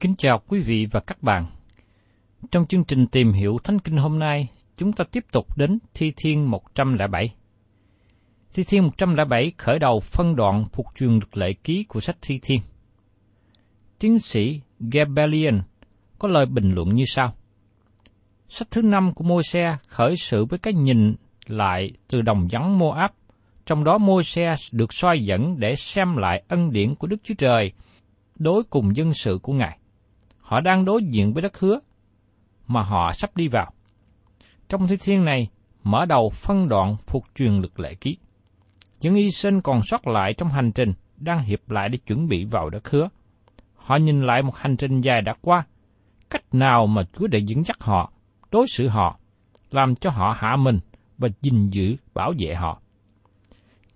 Kính chào quý vị và các bạn. Trong chương trình tìm hiểu Thánh Kinh hôm nay, chúng ta tiếp tục đến Thi Thiên 107. Thi Thiên 107 khởi đầu phân đoạn thuộc truyền được lệ ký của sách Thi Thiên. Tiến sĩ Gebelian có lời bình luận như sau. Sách thứ năm của môi xe khởi sự với cái nhìn lại từ đồng vắng Moab, trong đó môi xe được soi dẫn để xem lại ân điển của Đức Chúa Trời đối cùng dân sự của Ngài. Họ đang đối diện với đất hứa, mà họ sắp đi vào. Trong thi thiên này, mở đầu phân đoạn phục truyền lực lệ ký. Những y sinh còn sót lại trong hành trình đang hiệp lại để chuẩn bị vào đất hứa. Họ nhìn lại một hành trình dài đã qua, cách nào mà Chúa đã dẫn dắt họ, đối xử họ, làm cho họ hạ mình và gìn giữ, bảo vệ họ.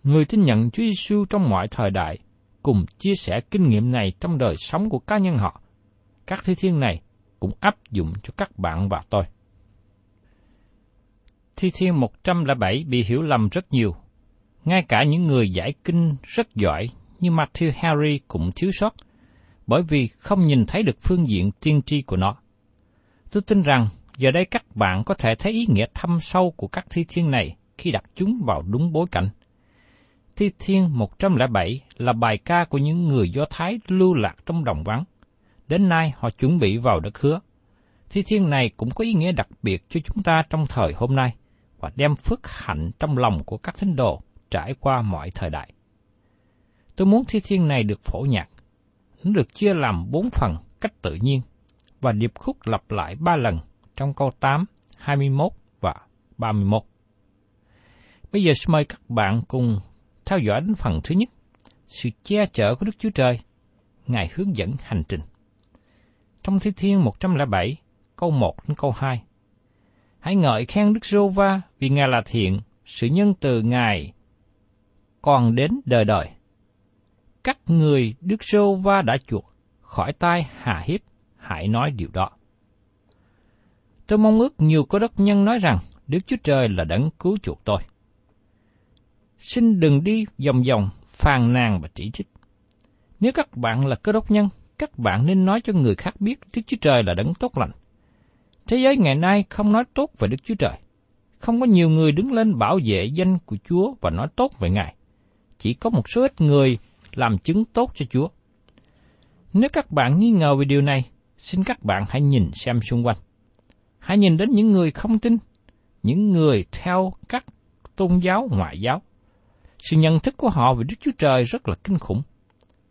Người tin nhận Chúa Giêsu trong mọi thời đại cùng chia sẻ kinh nghiệm này trong đời sống của cá nhân họ. Các thi thiên này cũng áp dụng cho các bạn và tôi. Thi thiên 107 bị hiểu lầm rất nhiều. Ngay cả những người giải kinh rất giỏi như Matthew Harry cũng thiếu sót, bởi vì không nhìn thấy được phương diện tiên tri của nó. Tôi tin rằng giờ đây các bạn có thể thấy ý nghĩa thâm sâu của các thi thiên này khi đặt chúng vào đúng bối cảnh. Thi Thiên 107 là bài ca của những người Do Thái lưu lạc trong đồng vắng. Đến nay họ chuẩn bị vào đất hứa. Thi Thiên này cũng có ý nghĩa đặc biệt cho chúng ta trong thời hôm nay và đem phước hạnh trong lòng của các thánh đồ trải qua mọi thời đại. Tôi muốn Thi Thiên này được phổ nhạc. Nó được chia làm bốn phần cách tự nhiên và điệp khúc lặp lại ba lần trong câu 8, 21 và 31. Bây giờ xin mời các bạn cùng theo dõi đến phần thứ nhất, sự che chở của Đức Chúa Trời, Ngài hướng dẫn hành trình. Trong Thi Thiên 107, câu 1 đến câu 2. Hãy ngợi khen Đức giê Va vì Ngài là thiện, sự nhân từ Ngài còn đến đời đời. Các người Đức giê Va đã chuộc khỏi tay hà hiếp, hãy nói điều đó. Tôi mong ước nhiều cơ đốc nhân nói rằng Đức Chúa Trời là đấng cứu chuộc tôi xin đừng đi vòng vòng, phàn nàn và chỉ trích. Nếu các bạn là cơ đốc nhân, các bạn nên nói cho người khác biết Đức Chúa Trời là đấng tốt lành. Thế giới ngày nay không nói tốt về Đức Chúa Trời. Không có nhiều người đứng lên bảo vệ danh của Chúa và nói tốt về Ngài. Chỉ có một số ít người làm chứng tốt cho Chúa. Nếu các bạn nghi ngờ về điều này, xin các bạn hãy nhìn xem xung quanh. Hãy nhìn đến những người không tin, những người theo các tôn giáo ngoại giáo. Sự nhận thức của họ về Đức Chúa Trời rất là kinh khủng.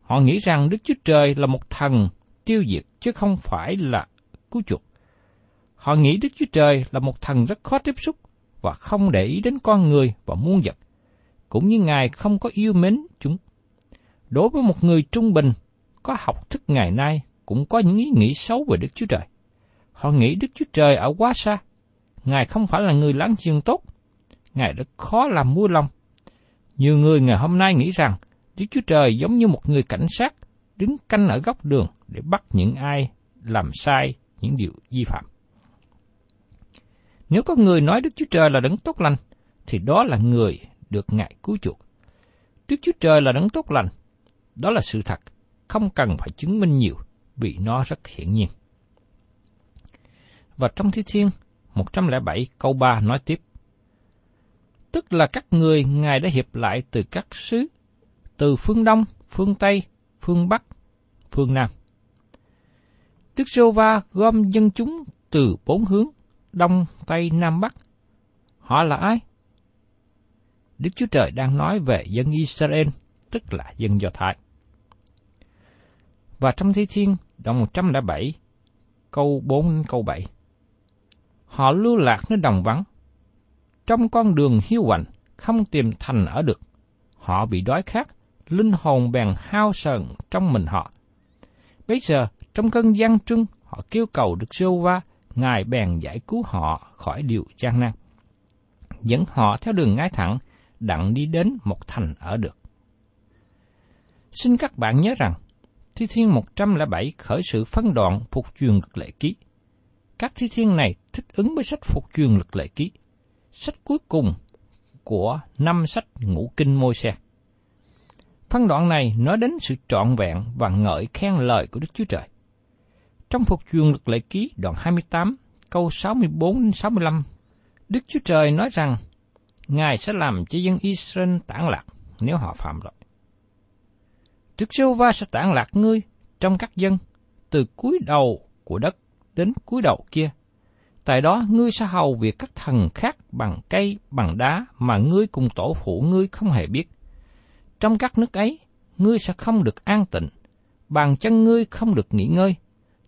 Họ nghĩ rằng Đức Chúa Trời là một thần tiêu diệt chứ không phải là cứu chuộc. Họ nghĩ Đức Chúa Trời là một thần rất khó tiếp xúc và không để ý đến con người và muôn vật, cũng như Ngài không có yêu mến chúng. Đối với một người trung bình, có học thức ngày nay cũng có những ý nghĩ xấu về Đức Chúa Trời. Họ nghĩ Đức Chúa Trời ở quá xa. Ngài không phải là người láng giềng tốt. Ngài rất khó làm mua lòng. Nhiều người ngày hôm nay nghĩ rằng Đức Chúa Trời giống như một người cảnh sát đứng canh ở góc đường để bắt những ai làm sai những điều vi phạm. Nếu có người nói Đức Chúa Trời là đấng tốt lành, thì đó là người được Ngài cứu chuộc. Đức Chúa Trời là đấng tốt lành, đó là sự thật, không cần phải chứng minh nhiều, vì nó rất hiển nhiên. Và trong Thi Thiên 107 câu 3 nói tiếp, Tức là các người Ngài đã hiệp lại từ các xứ, từ phương Đông, phương Tây, phương Bắc, phương Nam. Đức Sô Va gom dân chúng từ bốn hướng, Đông, Tây, Nam, Bắc. Họ là ai? Đức Chúa Trời đang nói về dân Israel, tức là dân Do Thái. Và trong Thi Thiên, đoạn 107, câu 4 câu 7. Họ lưu lạc nơi đồng vắng. Trong con đường hiu quạnh, không tìm thành ở được. Họ bị đói khát, linh hồn bèn hao sờn trong mình họ. Bây giờ, trong cơn gian trưng, họ kêu cầu được giê va Ngài bèn giải cứu họ khỏi điều gian nan. Dẫn họ theo đường ngay thẳng, đặng đi đến một thành ở được. Xin các bạn nhớ rằng, Thi Thiên 107 khởi sự phân đoạn phục truyền lực lệ ký. Các thi thiên này thích ứng với sách phục truyền lực lệ ký, sách cuối cùng của năm sách ngũ kinh môi xe. Phân đoạn này nói đến sự trọn vẹn và ngợi khen lời của Đức Chúa Trời. Trong phục truyền luật lệ ký đoạn 28, câu 64-65, Đức Chúa Trời nói rằng, Ngài sẽ làm cho dân Israel tản lạc nếu họ phạm lỗi. Đức giê va sẽ tản lạc ngươi trong các dân, từ cuối đầu của đất đến cuối đầu kia. Tại đó ngươi sẽ hầu việc các thần khác bằng cây, bằng đá mà ngươi cùng tổ phụ ngươi không hề biết. Trong các nước ấy, ngươi sẽ không được an tịnh, bàn chân ngươi không được nghỉ ngơi.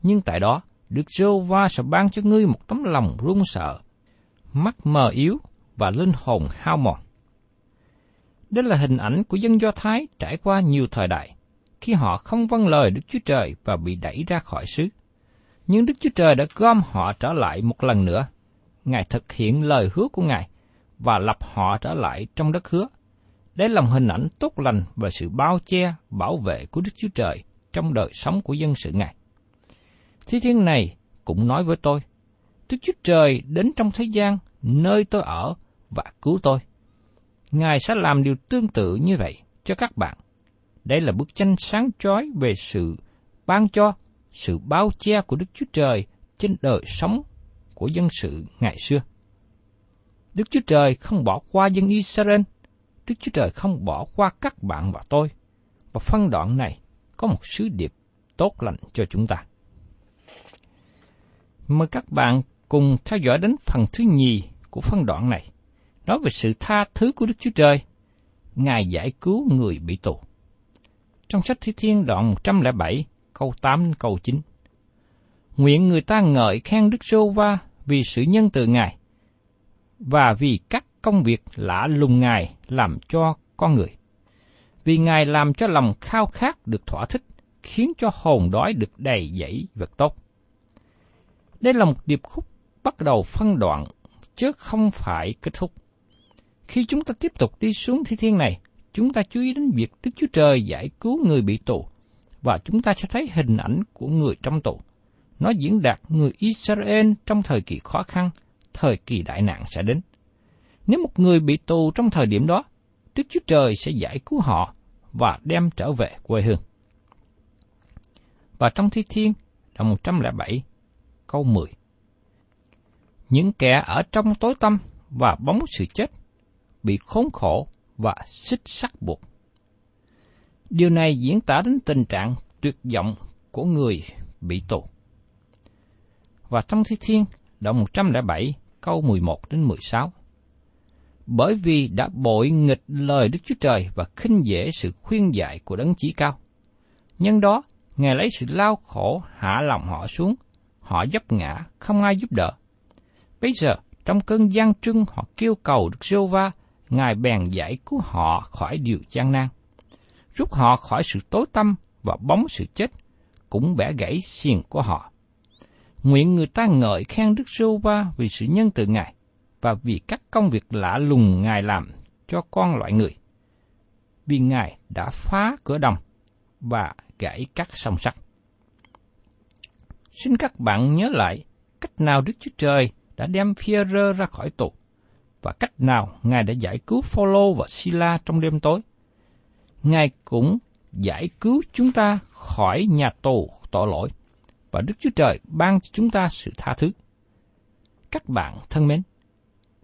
Nhưng tại đó, Đức giê va sẽ ban cho ngươi một tấm lòng run sợ, mắt mờ yếu và linh hồn hao mòn. Đây là hình ảnh của dân Do Thái trải qua nhiều thời đại, khi họ không vâng lời Đức Chúa Trời và bị đẩy ra khỏi xứ. Nhưng Đức Chúa Trời đã gom họ trở lại một lần nữa. Ngài thực hiện lời hứa của Ngài và lập họ trở lại trong đất hứa để làm hình ảnh tốt lành và sự bao che, bảo vệ của Đức Chúa Trời trong đời sống của dân sự Ngài. Thi thiên này cũng nói với tôi, Đức Chúa Trời đến trong thế gian, nơi tôi ở và cứu tôi. Ngài sẽ làm điều tương tự như vậy cho các bạn. Đây là bức tranh sáng chói về sự ban cho, sự bao che của Đức Chúa Trời trên đời sống của dân sự ngày xưa. Đức Chúa Trời không bỏ qua dân Israel, Đức Chúa Trời không bỏ qua các bạn và tôi. Và phân đoạn này có một sứ điệp tốt lành cho chúng ta. Mời các bạn cùng theo dõi đến phần thứ nhì của phân đoạn này, nói về sự tha thứ của Đức Chúa Trời. Ngài giải cứu người bị tù. Trong sách Thi Thiên đoạn 107, câu 8 câu 9. Nguyện người ta ngợi khen Đức Sô Va vì sự nhân từ Ngài, và vì các công việc lạ lùng Ngài làm cho con người. Vì Ngài làm cho lòng khao khát được thỏa thích, khiến cho hồn đói được đầy dẫy vật tốt. Đây là một điệp khúc bắt đầu phân đoạn, chứ không phải kết thúc. Khi chúng ta tiếp tục đi xuống thi thiên này, chúng ta chú ý đến việc Đức Chúa Trời giải cứu người bị tù, và chúng ta sẽ thấy hình ảnh của người trong tù. Nó diễn đạt người Israel trong thời kỳ khó khăn, thời kỳ đại nạn sẽ đến. Nếu một người bị tù trong thời điểm đó, Đức Chúa Trời sẽ giải cứu họ và đem trở về quê hương. Và trong Thi Thiên, đoạn 107, câu 10. Những kẻ ở trong tối tâm và bóng sự chết, bị khốn khổ và xích sắt buộc. Điều này diễn tả đến tình trạng tuyệt vọng của người bị tù. và trong Thi Thiên đoạn 107 câu 11 đến 16. Bởi vì đã bội nghịch lời Đức Chúa Trời và khinh dễ sự khuyên dạy của đấng chí cao. Nhân đó, Ngài lấy sự lao khổ hạ lòng họ xuống, họ dấp ngã, không ai giúp đỡ. Bây giờ, trong cơn gian trưng họ kêu cầu Đức giê va Ngài bèn giải cứu họ khỏi điều gian nan, rút họ khỏi sự tối tâm và bóng sự chết, cũng bẻ gãy xiềng của họ. Nguyện người ta ngợi khen Đức giê va vì sự nhân từ Ngài, và vì các công việc lạ lùng Ngài làm cho con loại người. Vì Ngài đã phá cửa đồng và gãy các song sắt. Xin các bạn nhớ lại cách nào Đức Chúa Trời đã đem Phi-rơ ra khỏi tù và cách nào Ngài đã giải cứu Phaolô và Sila trong đêm tối. Ngài cũng giải cứu chúng ta khỏi nhà tù tội lỗi và Đức Chúa Trời ban cho chúng ta sự tha thứ. Các bạn thân mến,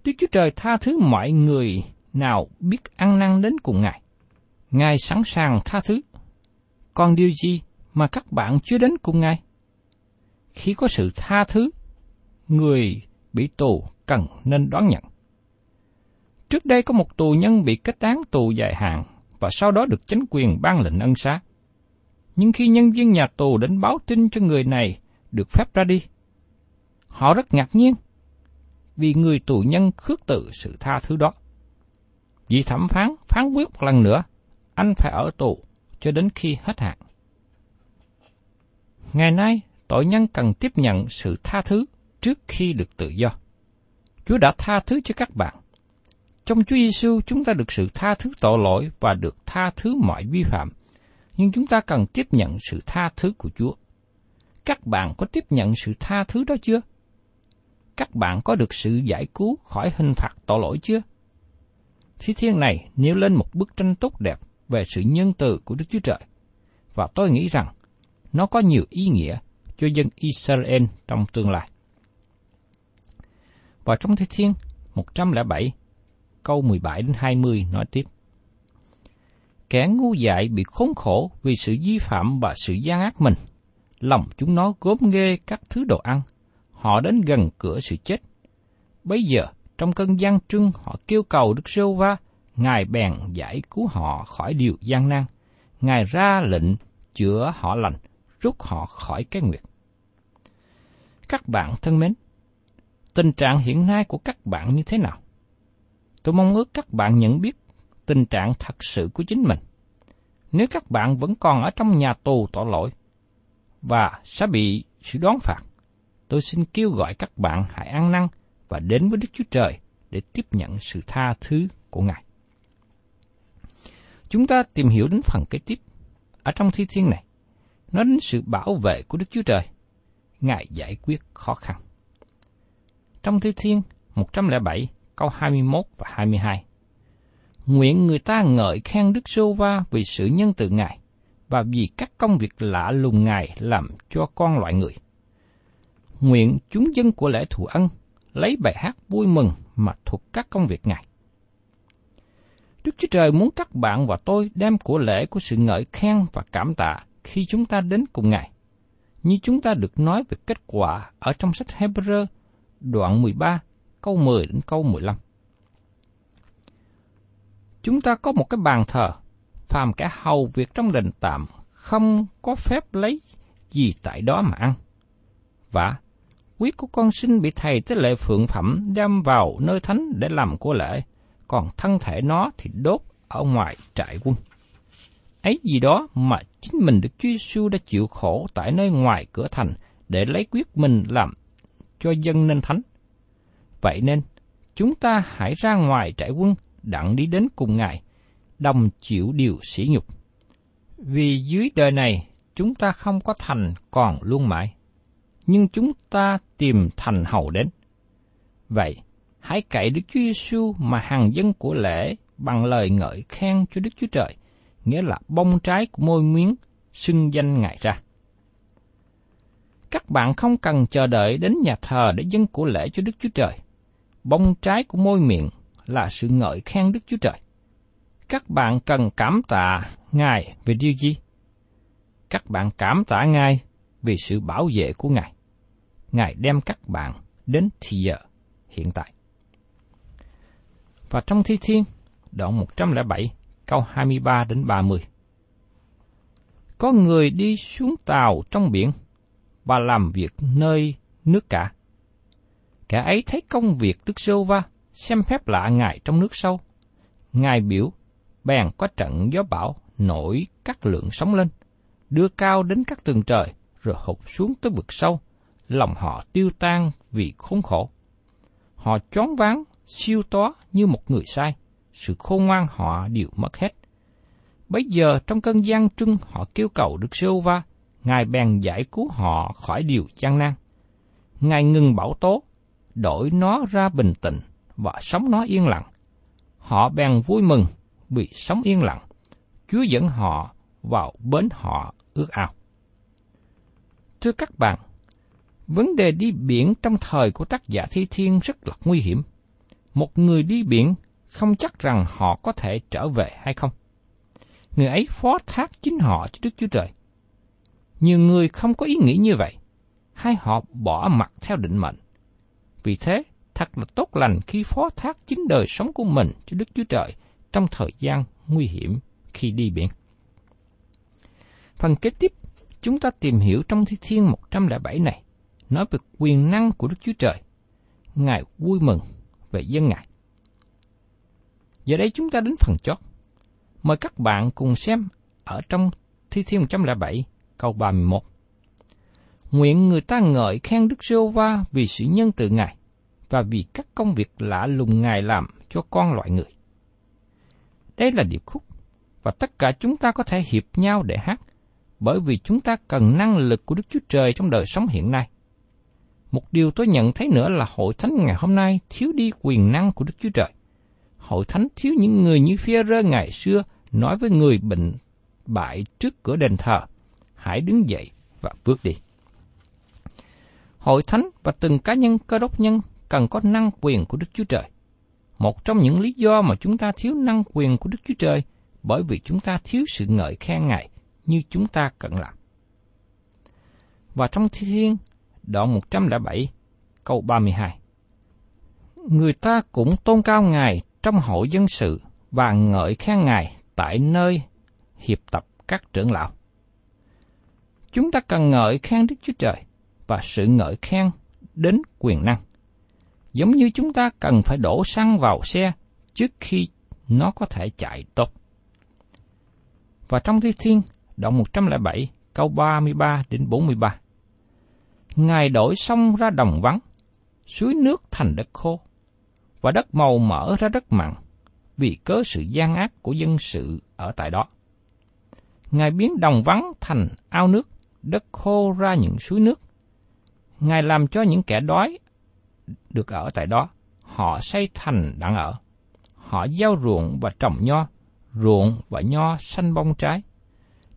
Đức Chúa Trời tha thứ mọi người nào biết ăn năn đến cùng Ngài. Ngài sẵn sàng tha thứ. Còn điều gì mà các bạn chưa đến cùng Ngài? Khi có sự tha thứ, người bị tù cần nên đón nhận. Trước đây có một tù nhân bị kết án tù dài hạn và sau đó được chính quyền ban lệnh ân xá. Nhưng khi nhân viên nhà tù đến báo tin cho người này được phép ra đi, họ rất ngạc nhiên vì người tù nhân khước từ sự tha thứ đó. Vị thẩm phán phán quyết một lần nữa, anh phải ở tù cho đến khi hết hạn. Ngày nay, tội nhân cần tiếp nhận sự tha thứ trước khi được tự do. Chúa đã tha thứ cho các bạn. Trong Chúa Giêsu chúng ta được sự tha thứ tội lỗi và được tha thứ mọi vi phạm, nhưng chúng ta cần tiếp nhận sự tha thứ của Chúa. Các bạn có tiếp nhận sự tha thứ đó chưa? Các bạn có được sự giải cứu khỏi hình phạt tội lỗi chưa? Thi thiên này nêu lên một bức tranh tốt đẹp về sự nhân từ của Đức Chúa Trời, và tôi nghĩ rằng nó có nhiều ý nghĩa cho dân Israel trong tương lai. Và trong Thi Thiên 107, câu 17 đến 20 nói tiếp. Kẻ ngu dại bị khốn khổ vì sự vi phạm và sự gian ác mình. Lòng chúng nó gốm ghê các thứ đồ ăn. Họ đến gần cửa sự chết. Bây giờ, trong cơn gian trưng họ kêu cầu Đức Sêu Va, Ngài bèn giải cứu họ khỏi điều gian nan. Ngài ra lệnh chữa họ lành, rút họ khỏi cái nguyệt. Các bạn thân mến, tình trạng hiện nay của các bạn như thế nào? Tôi mong ước các bạn nhận biết tình trạng thật sự của chính mình. Nếu các bạn vẫn còn ở trong nhà tù tội lỗi và sẽ bị sự đón phạt, tôi xin kêu gọi các bạn hãy ăn năn và đến với Đức Chúa Trời để tiếp nhận sự tha thứ của Ngài. Chúng ta tìm hiểu đến phần kế tiếp ở trong thi thiên này, nói đến sự bảo vệ của Đức Chúa Trời. Ngài giải quyết khó khăn. Trong thi thiên 107 câu 21 và 22. Nguyện người ta ngợi khen Đức Sô Va vì sự nhân từ Ngài và vì các công việc lạ lùng Ngài làm cho con loại người. Nguyện chúng dân của lễ thù ân lấy bài hát vui mừng mà thuộc các công việc Ngài. Đức Chúa Trời muốn các bạn và tôi đem của lễ của sự ngợi khen và cảm tạ khi chúng ta đến cùng Ngài. Như chúng ta được nói về kết quả ở trong sách Hebrew đoạn 13 câu 10 đến câu 15. Chúng ta có một cái bàn thờ, phàm cả hầu việc trong đền tạm không có phép lấy gì tại đó mà ăn. Và quyết của con sinh bị thầy tế lệ phượng phẩm đem vào nơi thánh để làm của lễ, còn thân thể nó thì đốt ở ngoài trại quân. Ấy gì đó mà chính mình được Chúa Giêsu đã chịu khổ tại nơi ngoài cửa thành để lấy quyết mình làm cho dân nên thánh. Vậy nên, chúng ta hãy ra ngoài trại quân đặng đi đến cùng Ngài, đồng chịu điều sỉ nhục. Vì dưới đời này, chúng ta không có thành còn luôn mãi, nhưng chúng ta tìm thành hầu đến. Vậy, hãy cậy Đức Chúa Giêsu mà hàng dân của lễ bằng lời ngợi khen cho Đức Chúa Trời, nghĩa là bông trái của môi miếng xưng danh Ngài ra. Các bạn không cần chờ đợi đến nhà thờ để dân của lễ cho Đức Chúa Trời bông trái của môi miệng là sự ngợi khen Đức Chúa Trời. Các bạn cần cảm tạ Ngài về điều gì? Các bạn cảm tạ Ngài vì sự bảo vệ của Ngài. Ngài đem các bạn đến thì giờ hiện tại. Và trong Thi Thiên, đoạn 107, câu 23 đến 30. Có người đi xuống tàu trong biển và làm việc nơi nước cả. Kẻ ấy thấy công việc Đức Sô Va xem phép lạ Ngài trong nước sâu. Ngài biểu, bèn có trận gió bão nổi các lượng sóng lên, đưa cao đến các tường trời, rồi hụt xuống tới vực sâu, lòng họ tiêu tan vì khốn khổ. Họ chóng váng, siêu tó như một người sai, sự khôn ngoan họ đều mất hết. Bây giờ trong cơn gian trưng họ kêu cầu Đức Sô Va, Ngài bèn giải cứu họ khỏi điều gian nan. Ngài ngừng bảo tố, đổi nó ra bình tĩnh và sống nó yên lặng. Họ bèn vui mừng vì sống yên lặng. Chúa dẫn họ vào bến họ ước ao. Thưa các bạn, vấn đề đi biển trong thời của tác giả Thi Thiên rất là nguy hiểm. Một người đi biển không chắc rằng họ có thể trở về hay không. Người ấy phó thác chính họ cho Đức Chúa Trời. Nhiều người không có ý nghĩ như vậy, hay họ bỏ mặt theo định mệnh. Vì thế, thật là tốt lành khi phó thác chính đời sống của mình cho Đức Chúa Trời trong thời gian nguy hiểm khi đi biển. Phần kế tiếp, chúng ta tìm hiểu trong Thi Thiên 107 này, nói về quyền năng của Đức Chúa Trời. Ngài vui mừng về dân Ngài. Giờ đây chúng ta đến phần chót. Mời các bạn cùng xem ở trong Thi Thiên 107 câu 31. Nguyện người ta ngợi khen Đức Sô va vì sự nhân từ Ngài và vì các công việc lạ lùng Ngài làm cho con loại người. Đây là điệp khúc, và tất cả chúng ta có thể hiệp nhau để hát, bởi vì chúng ta cần năng lực của Đức Chúa Trời trong đời sống hiện nay. Một điều tôi nhận thấy nữa là hội thánh ngày hôm nay thiếu đi quyền năng của Đức Chúa Trời. Hội thánh thiếu những người như phi rơ ngày xưa nói với người bệnh bại trước cửa đền thờ, hãy đứng dậy và bước đi. Hội thánh và từng cá nhân cơ đốc nhân cần có năng quyền của Đức Chúa Trời. Một trong những lý do mà chúng ta thiếu năng quyền của Đức Chúa Trời bởi vì chúng ta thiếu sự ngợi khen Ngài như chúng ta cần làm. Và trong Thi Thiên, đoạn 107, câu 32. Người ta cũng tôn cao Ngài trong hội dân sự và ngợi khen Ngài tại nơi hiệp tập các trưởng lão. Chúng ta cần ngợi khen Đức Chúa Trời và sự ngợi khen đến quyền năng. Giống như chúng ta cần phải đổ xăng vào xe trước khi nó có thể chạy tốt. Và trong Thi Thiên, đoạn 107, câu 33 đến 43. Ngài đổi sông ra đồng vắng, suối nước thành đất khô, và đất màu mở ra đất mặn, vì cớ sự gian ác của dân sự ở tại đó. Ngài biến đồng vắng thành ao nước, đất khô ra những suối nước. Ngài làm cho những kẻ đói được ở tại đó, họ xây thành đặng ở. Họ gieo ruộng và trồng nho, ruộng và nho xanh bông trái.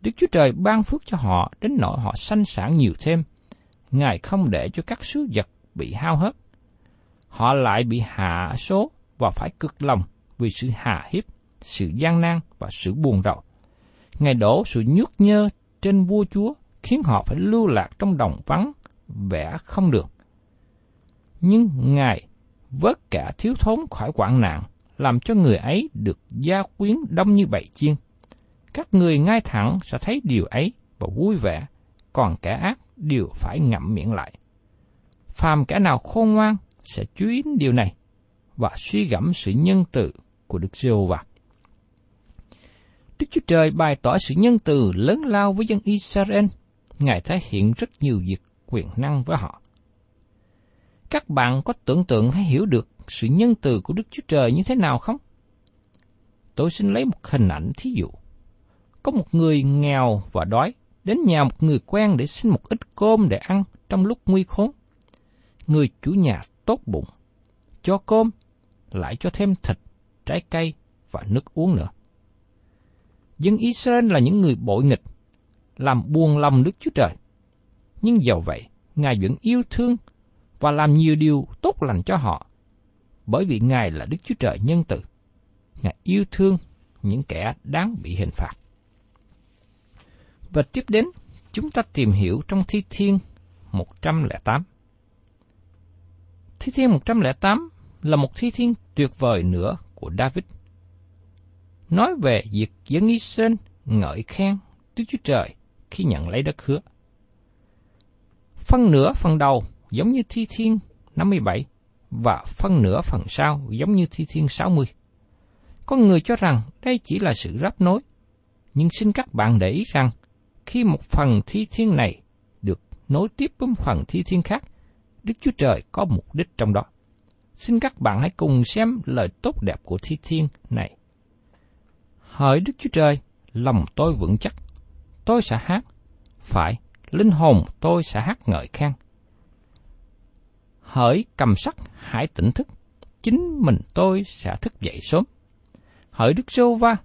Đức Chúa Trời ban phước cho họ đến nỗi họ sanh sản nhiều thêm. Ngài không để cho các sứ vật bị hao hết. Họ lại bị hạ số và phải cực lòng vì sự hà hiếp, sự gian nan và sự buồn rầu. Ngài đổ sự nhút nhơ trên vua chúa khiến họ phải lưu lạc trong đồng vắng, vẻ không được. Nhưng Ngài vớt cả thiếu thốn khỏi quảng nạn, làm cho người ấy được gia quyến đông như bầy chiên. Các người ngay thẳng sẽ thấy điều ấy và vui vẻ, còn kẻ ác đều phải ngậm miệng lại. Phàm kẻ nào khôn ngoan sẽ chú ý đến điều này và suy gẫm sự nhân từ của Đức giê va Đức Chúa Trời bày tỏ sự nhân từ lớn lao với dân Israel. Ngài thể hiện rất nhiều việc quyền năng với họ. Các bạn có tưởng tượng hay hiểu được sự nhân từ của Đức Chúa Trời như thế nào không? Tôi xin lấy một hình ảnh thí dụ. Có một người nghèo và đói đến nhà một người quen để xin một ít cơm để ăn trong lúc nguy khốn. Người chủ nhà tốt bụng, cho cơm, lại cho thêm thịt, trái cây và nước uống nữa. Dân Israel là những người bội nghịch, làm buồn lòng Đức Chúa Trời. Nhưng dầu vậy, Ngài vẫn yêu thương và làm nhiều điều tốt lành cho họ, bởi vì Ngài là Đức Chúa Trời nhân từ. Ngài yêu thương những kẻ đáng bị hình phạt. Và tiếp đến, chúng ta tìm hiểu trong Thi Thiên 108, Thi thiên 108 là một thi thiên tuyệt vời nữa của David. Nói về việc dân Israel ngợi khen Đức Chúa Trời khi nhận lấy đất hứa. Phân nửa phần đầu giống như thi thiên 57 và phân nửa phần sau giống như thi thiên 60. Có người cho rằng đây chỉ là sự ráp nối, nhưng xin các bạn để ý rằng khi một phần thi thiên này được nối tiếp với một phần thi thiên khác, Đức Chúa Trời có mục đích trong đó. Xin các bạn hãy cùng xem lời tốt đẹp của thi thiên này. Hỡi Đức Chúa Trời, lòng tôi vững chắc, tôi sẽ hát. Phải, linh hồn tôi sẽ hát ngợi khen. Hỡi cầm sắc, hãy tỉnh thức, chính mình tôi sẽ thức dậy sớm. Hỡi Đức Sô Va,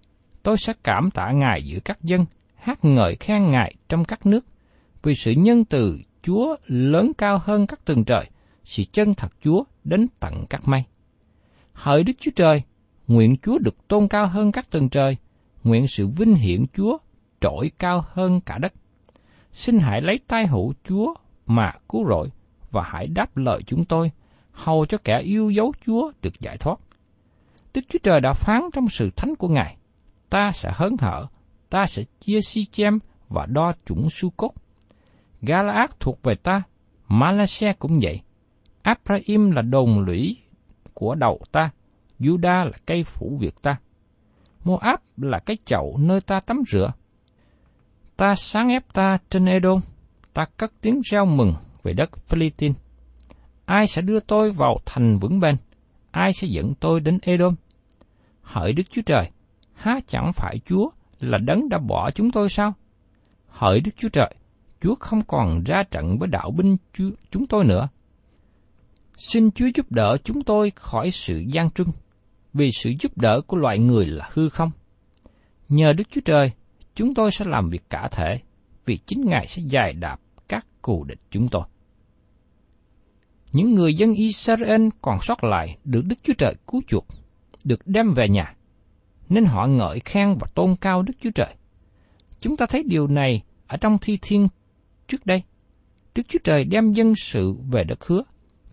tôi sẽ cảm tạ Ngài giữa các dân, hát ngợi khen Ngài trong các nước, vì sự nhân từ Chúa lớn cao hơn các tầng trời, sự chân thật Chúa đến tận các mây. Hỡi Đức Chúa Trời, nguyện Chúa được tôn cao hơn các tầng trời, nguyện sự vinh hiển Chúa trỗi cao hơn cả đất. Xin hãy lấy tay hữu Chúa mà cứu rỗi và hãy đáp lời chúng tôi, hầu cho kẻ yêu dấu Chúa được giải thoát. Đức Chúa Trời đã phán trong sự thánh của Ngài, ta sẽ hớn hở, ta sẽ chia si chem và đo chuẩn su cốt. Galaad thuộc về ta, Malaysia cũng vậy. Abraham là đồn lũy của đầu ta, Judah là cây phủ việc ta. Moab là cái chậu nơi ta tắm rửa. Ta sáng ép ta trên Edom, ta cất tiếng reo mừng về đất Philippines. Ai sẽ đưa tôi vào thành vững bền? Ai sẽ dẫn tôi đến Edom? Hỡi Đức Chúa Trời, há chẳng phải Chúa là đấng đã bỏ chúng tôi sao? Hỡi Đức Chúa Trời, Chúa không còn ra trận với đạo binh chúng tôi nữa. Xin Chúa giúp đỡ chúng tôi khỏi sự gian trưng, vì sự giúp đỡ của loại người là hư không. Nhờ Đức Chúa Trời, chúng tôi sẽ làm việc cả thể, vì chính Ngài sẽ dài đạp các cù địch chúng tôi. Những người dân Israel còn sót lại được Đức Chúa Trời cứu chuộc, được đem về nhà, nên họ ngợi khen và tôn cao Đức Chúa Trời. Chúng ta thấy điều này ở trong thi thiên trước đây. Đức Chúa Trời đem dân sự về đất hứa,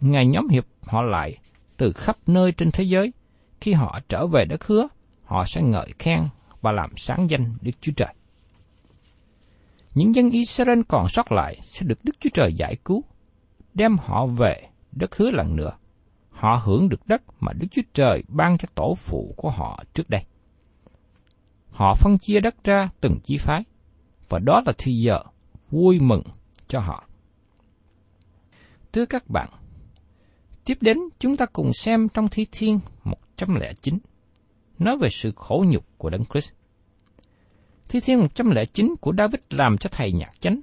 Ngài nhóm hiệp họ lại từ khắp nơi trên thế giới. Khi họ trở về đất hứa, họ sẽ ngợi khen và làm sáng danh Đức Chúa Trời. Những dân Israel còn sót lại sẽ được Đức Chúa Trời giải cứu, đem họ về đất hứa lần nữa. Họ hưởng được đất mà Đức Chúa Trời ban cho tổ phụ của họ trước đây. Họ phân chia đất ra từng chi phái, và đó là thi giờ vui mừng cho họ. Thưa các bạn, tiếp đến chúng ta cùng xem trong Thi Thiên 109, nói về sự khổ nhục của Đấng Christ. Thi Thiên 109 của David làm cho thầy nhạc chánh.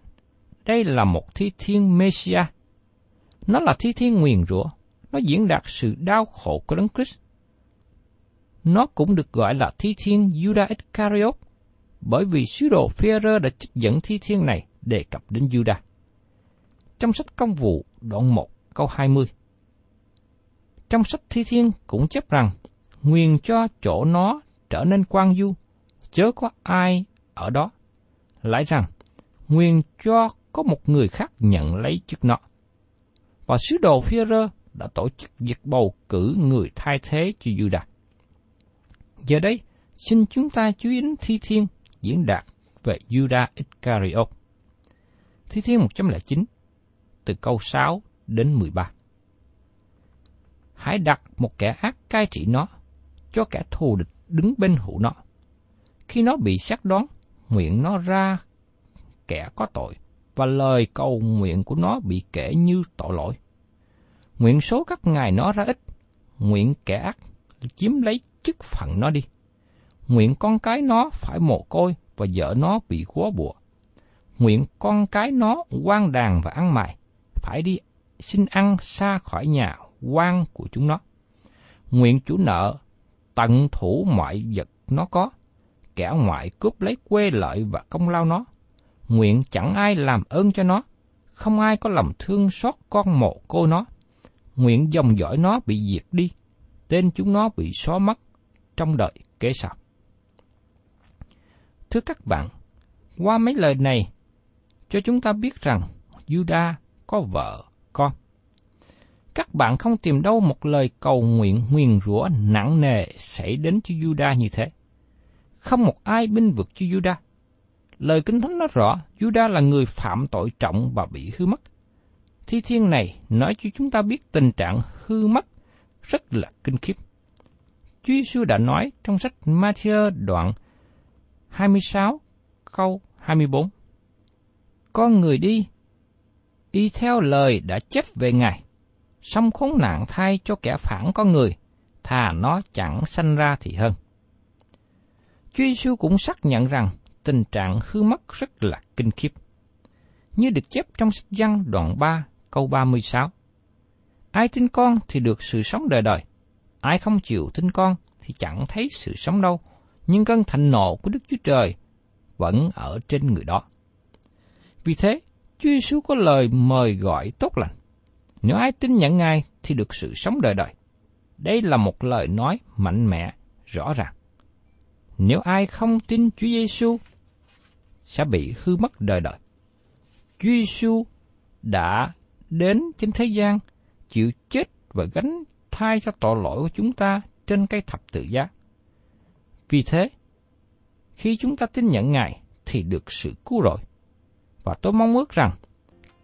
Đây là một thi thiên Messiah. Nó là thi thiên nguyền rủa. Nó diễn đạt sự đau khổ của Đấng Christ. Nó cũng được gọi là thi thiên Judas Iscariot, bởi vì sứ đồ Phêrô đã trích dẫn thi thiên này đề cập đến Judas. Trong sách công vụ đoạn 1 câu 20. Trong sách thi thiên cũng chép rằng, nguyên cho chỗ nó trở nên quang du, chớ có ai ở đó. Lại rằng, nguyên cho có một người khác nhận lấy chức nó. Và sứ đồ Führer đã tổ chức việc bầu cử người thay thế cho Judas. Giờ đây, xin chúng ta chú ý đến thi thiên diễn đạt về Judas Iscariot. Thi thiên 109, từ câu 6 đến 13. Hãy đặt một kẻ ác cai trị nó, cho kẻ thù địch đứng bên hữu nó. Khi nó bị xác đoán, nguyện nó ra kẻ có tội, và lời cầu nguyện của nó bị kể như tội lỗi. Nguyện số các ngài nó ra ít, nguyện kẻ ác chiếm lấy chức phận nó đi. Nguyện con cái nó phải mồ côi và vợ nó bị khóa bùa. Nguyện con cái nó quan đàn và ăn mày phải đi xin ăn xa khỏi nhà quan của chúng nó. Nguyện chủ nợ tận thủ mọi vật nó có, kẻ ngoại cướp lấy quê lợi và công lao nó. Nguyện chẳng ai làm ơn cho nó, không ai có lòng thương xót con mồ cô nó. Nguyện dòng dõi nó bị diệt đi, tên chúng nó bị xóa mất trong đời kế sau. Thưa các bạn, qua mấy lời này, cho chúng ta biết rằng Juda có vợ, con. Các bạn không tìm đâu một lời cầu nguyện nguyền rủa nặng nề xảy đến cho Juda như thế. Không một ai binh vực cho Juda. Lời Kinh Thánh nói rõ, Juda là người phạm tội trọng và bị hư mất. Thi thiên này nói cho chúng ta biết tình trạng hư mất rất là kinh khiếp. Chúa Giêsu đã nói trong sách Matthew đoạn 26 câu 24. Con người đi, y theo lời đã chép về Ngài, song khốn nạn thay cho kẻ phản con người, thà nó chẳng sanh ra thì hơn. Chúa Giêsu cũng xác nhận rằng tình trạng hư mất rất là kinh khiếp. Như được chép trong sách văn đoạn 3 câu 36. Ai tin con thì được sự sống đời đời. Ai không chịu tin con thì chẳng thấy sự sống đâu, nhưng cơn thạnh nộ của Đức Chúa Trời vẫn ở trên người đó. Vì thế, Chúa Giêsu có lời mời gọi tốt lành. Nếu ai tin nhận Ngài thì được sự sống đời đời. Đây là một lời nói mạnh mẽ, rõ ràng. Nếu ai không tin Chúa Giêsu sẽ bị hư mất đời đời. Chúa Giêsu đã đến trên thế gian chịu chết và gánh thay cho tội lỗi của chúng ta trên cây thập tự giá. Vì thế, khi chúng ta tin nhận Ngài thì được sự cứu rỗi. Và tôi mong ước rằng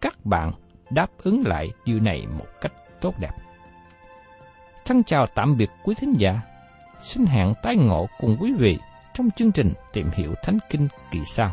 các bạn đáp ứng lại điều này một cách tốt đẹp. Thân chào tạm biệt quý thính giả. Xin hẹn tái ngộ cùng quý vị trong chương trình tìm hiểu Thánh Kinh kỳ sau.